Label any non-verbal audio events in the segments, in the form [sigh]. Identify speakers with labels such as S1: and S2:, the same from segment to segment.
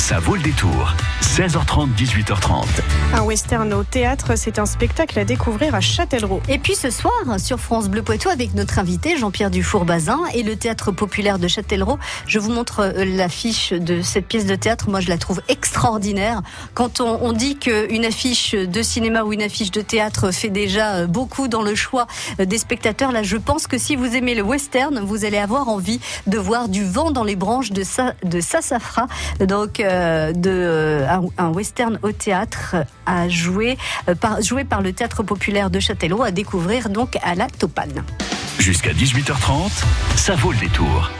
S1: Ça vaut le détour. 16h30, 18h30.
S2: Un western au théâtre, c'est un spectacle à découvrir à Châtellerault.
S3: Et puis ce soir, sur France Bleu Poitou, avec notre invité Jean-Pierre Dufour-Bazin et le théâtre populaire de Châtellerault, je vous montre euh, l'affiche de cette pièce de théâtre. Moi, je la trouve extraordinaire. Quand on, on dit qu'une affiche de cinéma ou une affiche de théâtre fait déjà euh, beaucoup dans le choix euh, des spectateurs, là, je pense que si vous aimez le western, vous allez avoir envie de voir du vent dans les branches de, sa, de Sassafra. Donc, euh, de, euh, un, un western au théâtre à jouer, euh, par, joué par le théâtre populaire de Châtellerault, à découvrir donc à la Topane.
S1: Jusqu'à 18h30, ça vaut le détour.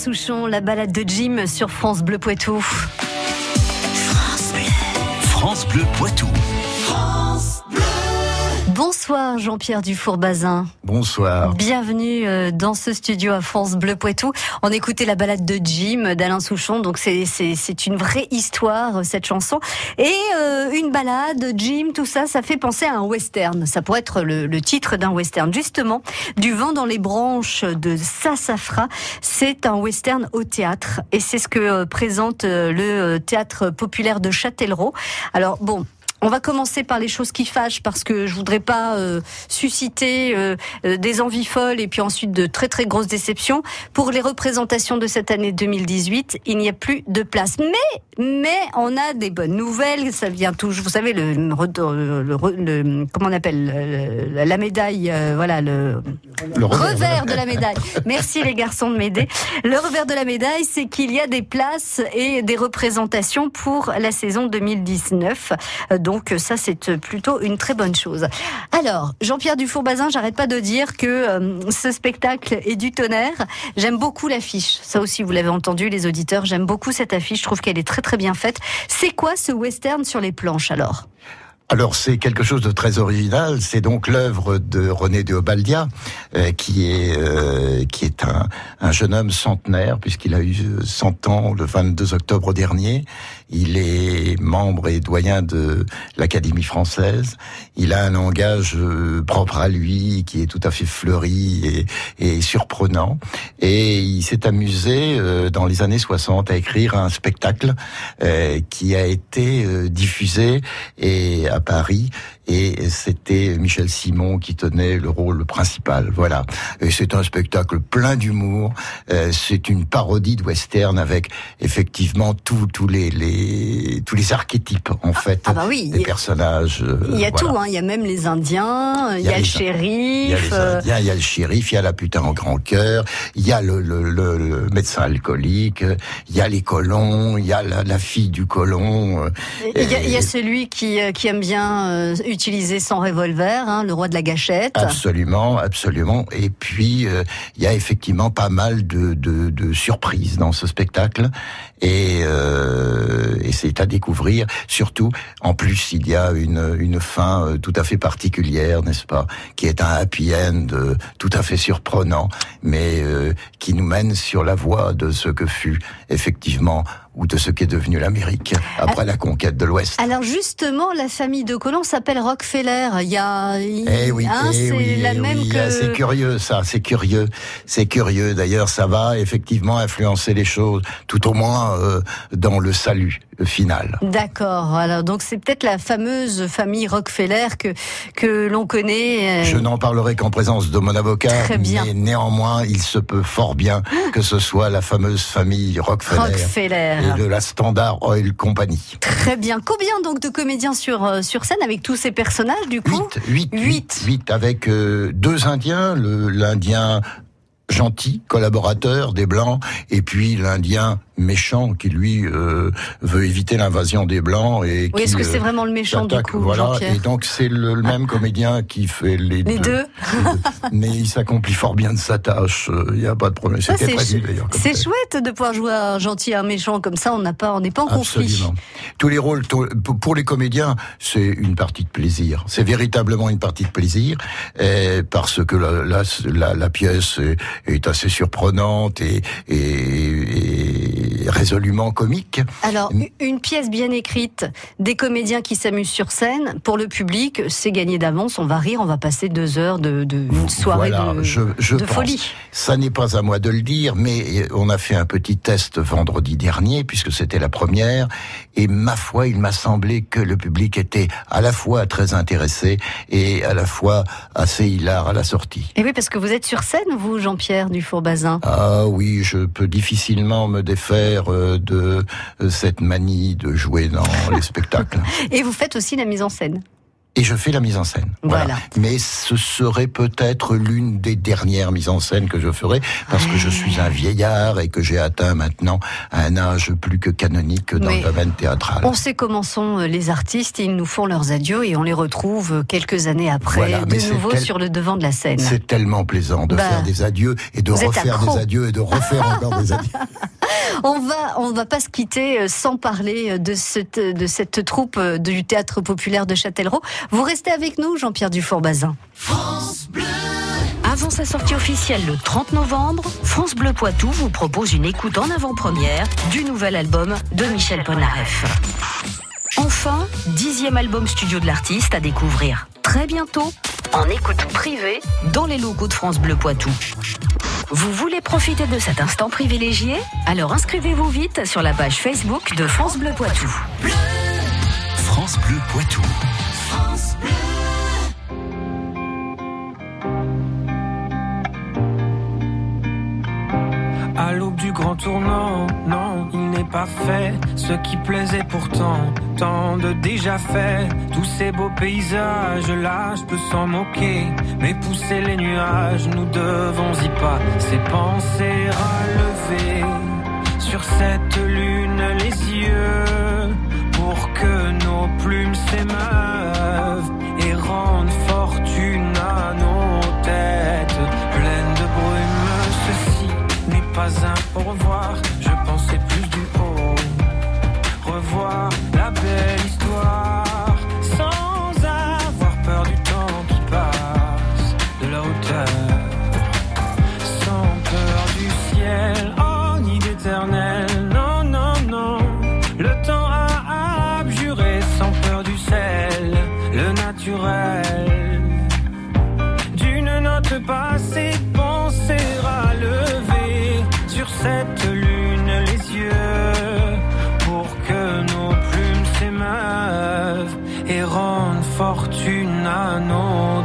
S3: Souchon, la balade de Jim sur France Bleu Poitou.
S1: France Bleu Poitou.
S3: Bonsoir Jean-Pierre Dufour-Bazin.
S4: Bonsoir.
S3: Bienvenue euh, dans ce studio à France Bleu Poitou. On écoutait la balade de Jim d'Alain Souchon, donc c'est une vraie histoire cette chanson et euh, une balade Jim tout ça ça fait penser à un western. Ça pourrait être le, le titre d'un western justement. Du vent dans les branches de Sassafra, c'est un western au théâtre et c'est ce que euh, présente le théâtre populaire de Châtellerault. Alors bon, on va commencer par les choses qui fâchent parce que je voudrais pas euh, susciter euh, euh, des envies folles et puis ensuite de très très grosses déceptions. Pour les représentations de cette année 2018, il n'y a plus de place. Mais mais on a des bonnes nouvelles. Ça vient toujours. Vous savez le, le, le, comment on appelle la médaille. voilà le, revers de la médaille. Merci les garçons de m'aider. Le revers de la médaille, c'est qu'il y a des places et des représentations pour la saison 2019. Donc ça, c'est plutôt une très bonne chose. Alors, Jean-Pierre Dufour-Bazin, j'arrête pas de dire que euh, ce spectacle est du tonnerre. J'aime beaucoup l'affiche. Ça aussi, vous l'avez entendu, les auditeurs. J'aime beaucoup cette affiche. Je trouve qu'elle est très très bien faite. C'est quoi ce western sur les planches alors?
S4: Alors c'est quelque chose de très original. C'est donc l'œuvre de René de Obaldia, euh, qui est euh, qui est un, un, jeune homme centenaire puisqu'il a eu 100 ans le 22 octobre dernier. Il est membre et doyen de l'Académie française. Il a un langage euh, propre à lui qui est tout à fait fleuri et, surprenant. Et il s'est amusé dans les années 60 à écrire un spectacle qui a été diffusé et Paris et c'était Michel Simon qui tenait le rôle principal. Voilà. C'est un spectacle plein d'humour. Euh, c'est une parodie de western avec effectivement tous tous les, les tous les archétypes en ah, fait
S3: ah bah oui,
S4: des personnages.
S3: Euh, il y a tout. Hein. Il y a même les Indiens. Il y, a, le shérif. Il
S4: y a les Indiens. Il y a le shérif. Il y a la putain en grand cœur. Il y a le, le, le, médecin alcoolique. Il y a les colons. Il y a la, la fille du colon.
S3: Il y, a, il y a celui qui, qui aime bien utiliser son revolver, hein, le roi de la gâchette.
S4: Absolument, absolument. Et puis, euh, il y a effectivement pas mal de, de, de surprises dans ce spectacle. Et, euh, et c'est à découvrir. Surtout, en plus, il y a une, une fin euh, tout à fait particulière, n'est-ce pas Qui est un happy end euh, tout à fait surprenant, mais qui nous mène sur la voie de ce que fut effectivement ou de ce qu'est devenu l'Amérique après la conquête de l'Ouest.
S3: Alors justement, la famille de colons s'appelle Rockefeller. Il y a,
S4: eh oui, hein, eh c'est la eh même que. Ah, c'est curieux, ça, c'est curieux, c'est curieux. D'ailleurs, ça va effectivement influencer les choses, tout au moins euh, dans le salut final.
S3: D'accord. Alors donc c'est peut-être la fameuse famille Rockefeller que que l'on connaît.
S4: Euh, Je n'en parlerai qu'en présence de mon avocat.
S3: Très bien.
S4: Mais néanmoins, il se peut fort bien que ce soit la fameuse famille Rockefeller.
S3: Rockefeller
S4: de la Standard Oil Company.
S3: Très bien. Combien donc de comédiens sur, euh, sur scène avec tous ces personnages du coup?
S4: 8. 8. 8. avec euh, deux Indiens, l'Indien gentil, collaborateur des Blancs, et puis l'Indien méchant qui lui euh, veut éviter l'invasion des blancs et
S3: oui, est-ce que c'est euh, vraiment le méchant du coup
S4: voilà. Et donc c'est le, même comédien qui fait les,
S3: les deux, [laughs]
S4: mais il s'accomplit fort bien de sa tâche il euh, n'y a pas de problème.
S3: C'était prévu d'ailleurs c'est chouette de pouvoir jouer un gentil un méchant comme ça. On n'a pas on n'est pas en conflit.
S4: Tous les rôles pour les comédiens c'est une partie de plaisir. C'est véritablement une partie de plaisir. Parce que la, la, la, pièce est, est, assez surprenante et, et, et résolument comique.
S3: Alors, une pièce bien écrite, des comédiens qui s'amusent sur scène, pour le public, c'est gagné d'avance, on va rire, on va passer deux heures de, de une soirée de,
S4: je, je
S3: de folie.
S4: Ça n'est pas à moi de le dire, mais on a fait un petit test vendredi dernier, puisque c'était la première, et ma foi, il m'a semblé que le public était à la fois très intéressé et à la fois assez hilar à la sortie.
S3: Et oui, parce que vous êtes sur scène, vous, Jean-Pierre Dufour-Bazin.
S4: Ah oui, je peux difficilement me défaire euh, de euh, cette manie de jouer dans les spectacles. [laughs]
S3: Et vous faites aussi la mise en scène
S4: et je fais la mise en scène.
S3: Voilà.
S4: Mais ce serait peut-être l'une des dernières mises en scène que je ferai parce que je suis un vieillard et que j'ai atteint maintenant un âge plus que canonique dans
S3: Oui.
S4: le domaine théâtral.
S3: On sait comment sont euh, les artistes, ils nous font leurs adieux et on les retrouve euh, quelques années après,
S4: Voilà,
S3: de nouveau
S4: tel-
S3: sur le devant de la scène.
S4: C'est tellement plaisant de
S3: Bah,
S4: faire des adieux et de refaire des adieux et de refaire encore des adieux. [laughs]
S3: On va, on va pas se quitter euh, sans parler de cette, de cette troupe du théâtre populaire de Châtellerault. Vous restez avec nous, Jean-Pierre Dufour-Bazin.
S5: Avant sa sortie officielle le 30 novembre, France Bleu Poitou vous propose une écoute en avant-première du nouvel album de Michel Polnareff. Enfin, dixième album studio de l'artiste à découvrir très bientôt en écoute privée dans les locaux de France Bleu Poitou. Vous voulez profiter de cet instant privilégié? Alors inscrivez-vous vite sur la page Facebook de France Bleu Poitou.
S1: France Bleu Poitou.
S6: À l'aube du grand tournant, non, il n'est pas fait ce qui plaisait pourtant, tant de déjà fait. Tous ces beaux paysages là, je peux s'en moquer, mais pousser les nuages, nous devons y pas. Ces pensées à lever sur cette lune les yeux pour que nos plumes s'émeuvent et rendent fortune à nos têtes pas un au revoir,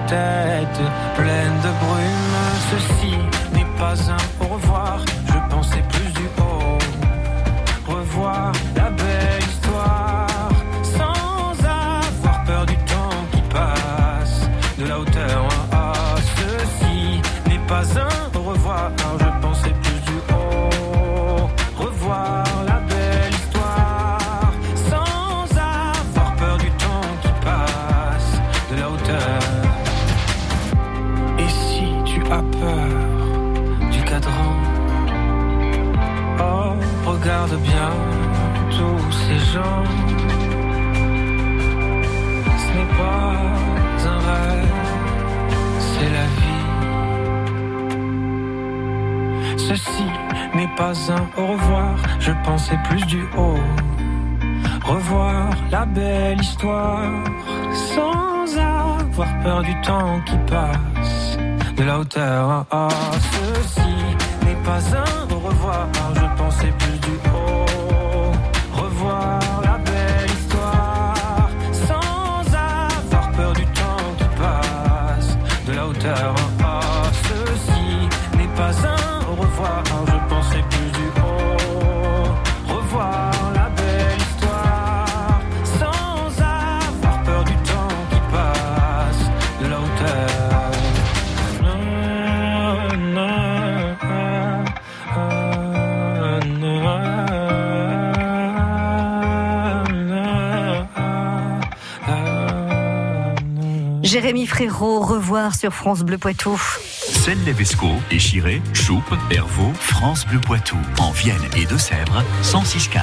S6: nos têtes pleines de brume. Ceci n'est pas un tous ces gens. Ce n'est pas un rêve, c'est la vie. Ceci n'est pas un au revoir, je pensais plus du haut. Revoir la belle histoire sans avoir peur du temps qui passe de la hauteur. Ah, ceci n'est pas un au revoir, je pensais plus du haut. Revoir
S3: sur France Bleu Poitou.
S1: Celle-Levesco, Échiré, Choupe, Hervaux, France Bleu Poitou. En Vienne et Deux-Sèvres, 106.4.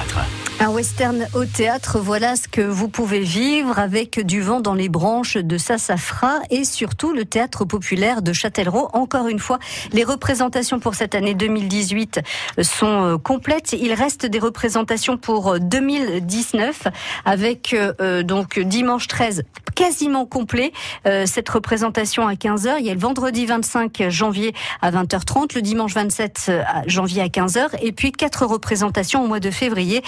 S3: Un western au théâtre, voilà ce que vous pouvez vivre avec du vent dans les branches de Sassafras et surtout le théâtre populaire de Châtellerault. Encore une fois, les représentations pour cette année 2018 sont euh, complètes. Il reste des représentations pour euh, 2019 avec euh, euh, donc dimanche 13 quasiment complet. Euh, cette représentation à 15h. Il y a le vendredi 25 25 janvier à 20h30, le dimanche 27 janvier à 15h, et puis quatre représentations au mois de février.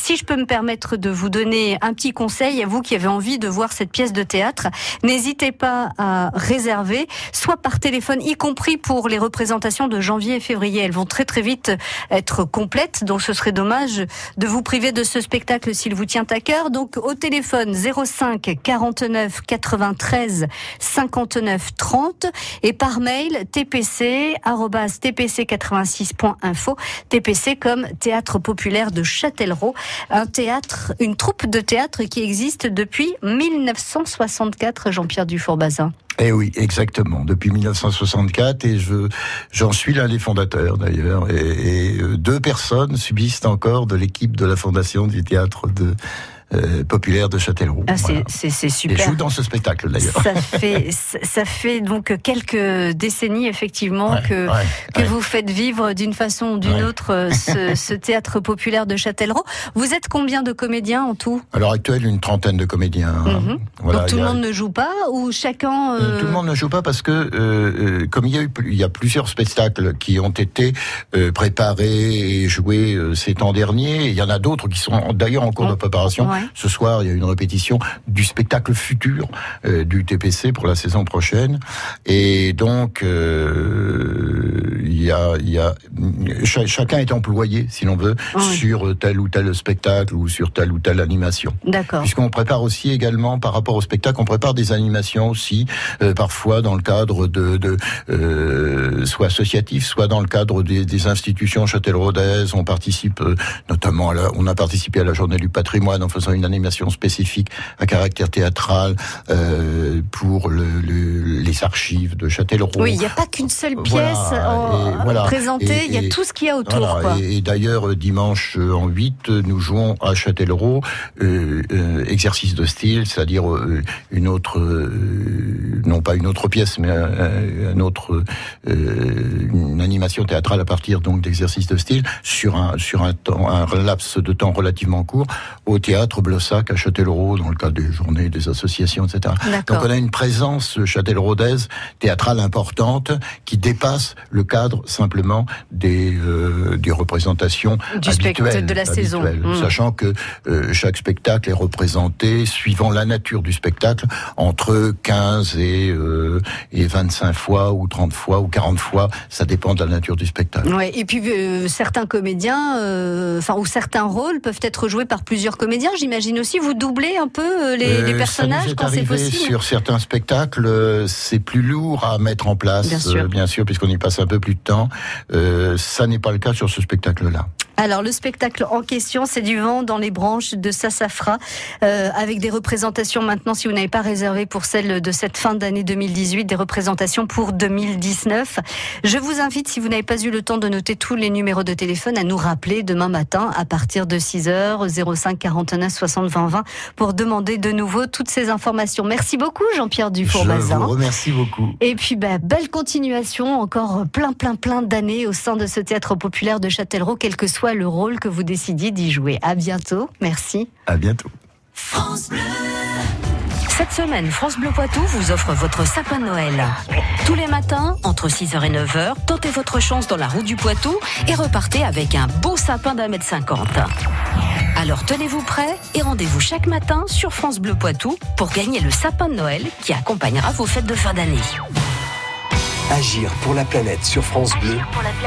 S3: Si je peux me permettre de vous donner un petit conseil à vous qui avez envie de voir cette pièce de théâtre, n'hésitez pas à réserver, soit par téléphone, y compris pour les représentations de janvier et février. Elles vont très très vite être complètes, donc ce serait dommage de vous priver de ce spectacle s'il vous tient à cœur. Donc au téléphone 05 49 93 59 30 et par mail tpc tpc86.info TPC comme Théâtre populaire de Châtellerault, un théâtre, une troupe de théâtre qui existe depuis 1964, Jean-Pierre Dufour-Bazin.
S4: Eh oui, exactement. Depuis 1964, et je j'en suis l'un des fondateurs d'ailleurs. Et, euh, deux personnes subsistent encore de l'équipe de la fondation du théâtre de euh, populaire de Châtellerault.
S3: Ah, c'est, c'est, super.
S4: Et joue dans ce spectacle d'ailleurs.
S3: Ça [laughs] fait, ça fait donc quelques décennies effectivement ouais, que, ouais, que ouais. vous faites vivre d'une façon ou d'une autre ce, [laughs] ce, théâtre populaire de Châtellerault. Vous êtes combien de comédiens en tout?
S4: À l'heure actuelle, une trentaine de comédiens.
S3: Mm -hmm. voilà, donc tout le monde ne joue pas ou chacun
S4: euh... Tout le monde ne joue pas parce que euh, comme il y a eu il y a plusieurs spectacles qui ont été euh, préparés et joués euh, ces temps derniers, il y en a d'autres qui sont d'ailleurs en cours de préparation. Ce soir, il y a une répétition du spectacle futur euh, du TPC pour la saison prochaine. Et donc, euh, il y a, il y a ch chacun est employé, si l'on veut, sur tel ou tel spectacle ou sur telle ou telle animation.
S3: D'accord.
S4: Puisqu'on prépare aussi également, par rapport au spectacle, on prépare des animations aussi, euh, parfois dans le cadre de, de soit associatif, soit dans le cadre des, des institutions châtelleraudaises. On participe notamment, à la, on a participé à la Journée du patrimoine en faisant une animation spécifique à caractère théâtral euh, pour le, le, les archives de Châtellerault.
S3: Oui, il n'y a pas qu'une seule pièce voilà, en, voilà. présentée, il y a tout ce qu'il y a autour.
S4: Voilà, et, et d'ailleurs, dimanche en 8, nous jouons à Châtellerault euh, euh, exercice de style, c'est-à-dire euh, une autre, non pas une autre pièce, mais un, un autre, une animation théâtrale à partir donc d'exercices de style sur un sur un temps, un laps de temps relativement court au théâtre Blossac à Châtellerault dans le cadre des journées, des associations, etc. Donc on a une présence châtelleraultaise théâtrale importante qui dépasse le cadre simplement des, euh, des représentations
S3: du
S4: habituelles,
S3: de la saison,
S4: mmh. sachant que euh, chaque spectacle est représenté suivant la nature du spectacle entre 15 et, euh, et 25 fois ou 30 fois ou 40 fois, ça dépend de la nature du spectacle.
S3: Ouais, et puis certains comédiens, enfin ou certains rôles peuvent être joués par plusieurs comédiens, j'imagine aussi. Vous doublez un peu les,
S4: euh,
S3: les personnages quand c'est possible
S4: Sur certains spectacles, euh, c'est plus lourd à mettre en place,
S3: bien sûr,
S4: euh, sûr puisqu'on y passe un peu plus de temps. Euh, ça n'est pas le cas sur ce spectacle-là.
S3: Alors le spectacle en question, c'est du vent dans les branches de Sassafra, euh, avec des représentations maintenant, si vous n'avez pas réservé pour celle de cette fin d'année 2018, des représentations pour 2019. Je vous invite, si vous n'avez pas eu le temps de noter tous les numéros de téléphone, à nous rappeler demain matin à partir de 6 h 05 49 60 20 20 pour demander de nouveau toutes ces informations. Merci beaucoup Jean-Pierre Dufour-Bazin.
S4: Je vous remercie beaucoup.
S3: Et puis bah, belle continuation, encore plein plein plein d'années au sein de ce théâtre populaire de Châtellerault, quel que soit le rôle que vous décidiez d'y jouer. À bientôt. Merci.
S4: À bientôt.
S5: France Bleu. Cette semaine, France Bleu Poitou vous offre votre sapin de Noël. Tous les matins, entre 6h et 9h, tentez votre chance dans la roue du Poitou et repartez avec un beau sapin d'un mètre cinquante. Alors tenez-vous prêts et rendez-vous chaque matin sur France Bleu Poitou pour gagner le sapin de Noël qui accompagnera vos fêtes de fin d'année.
S7: Agir pour la planète sur France Bleu,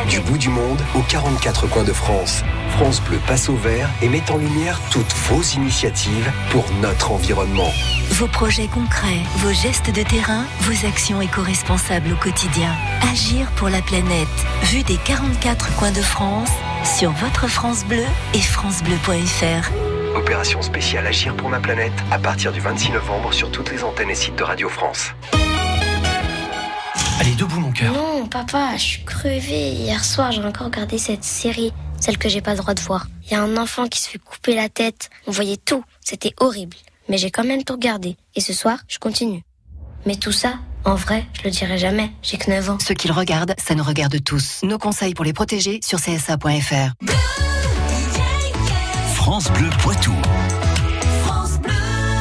S7: du bout du monde aux 44 coins de France. France Bleu passe au vert et met en lumière toutes vos initiatives pour notre environnement.
S8: Vos projets concrets, vos gestes de terrain, vos actions éco-responsables au quotidien. Agir pour la planète, vue des 44 coins de France, sur votre France Bleu et francebleu.fr.
S7: Opération spéciale Agir pour ma planète à partir du 26 novembre sur toutes les antennes et sites de Radio France.
S9: Allez, debout mon cœur.
S10: Non, papa, je suis crevée. Hier soir, j'ai encore regardé cette série, celle que j'ai pas le droit de voir. Il y a un enfant qui se fait couper la tête. On voyait tout. C'était horrible. Mais j'ai quand même tout regardé. Et ce soir, je continue. Mais tout ça, en vrai, je le dirai jamais. J'ai que 9 ans.
S11: Ce qu'ils regardent, ça nous regarde tous. Nos conseils pour les protéger sur csa.fr.
S1: France Bleu Poitou.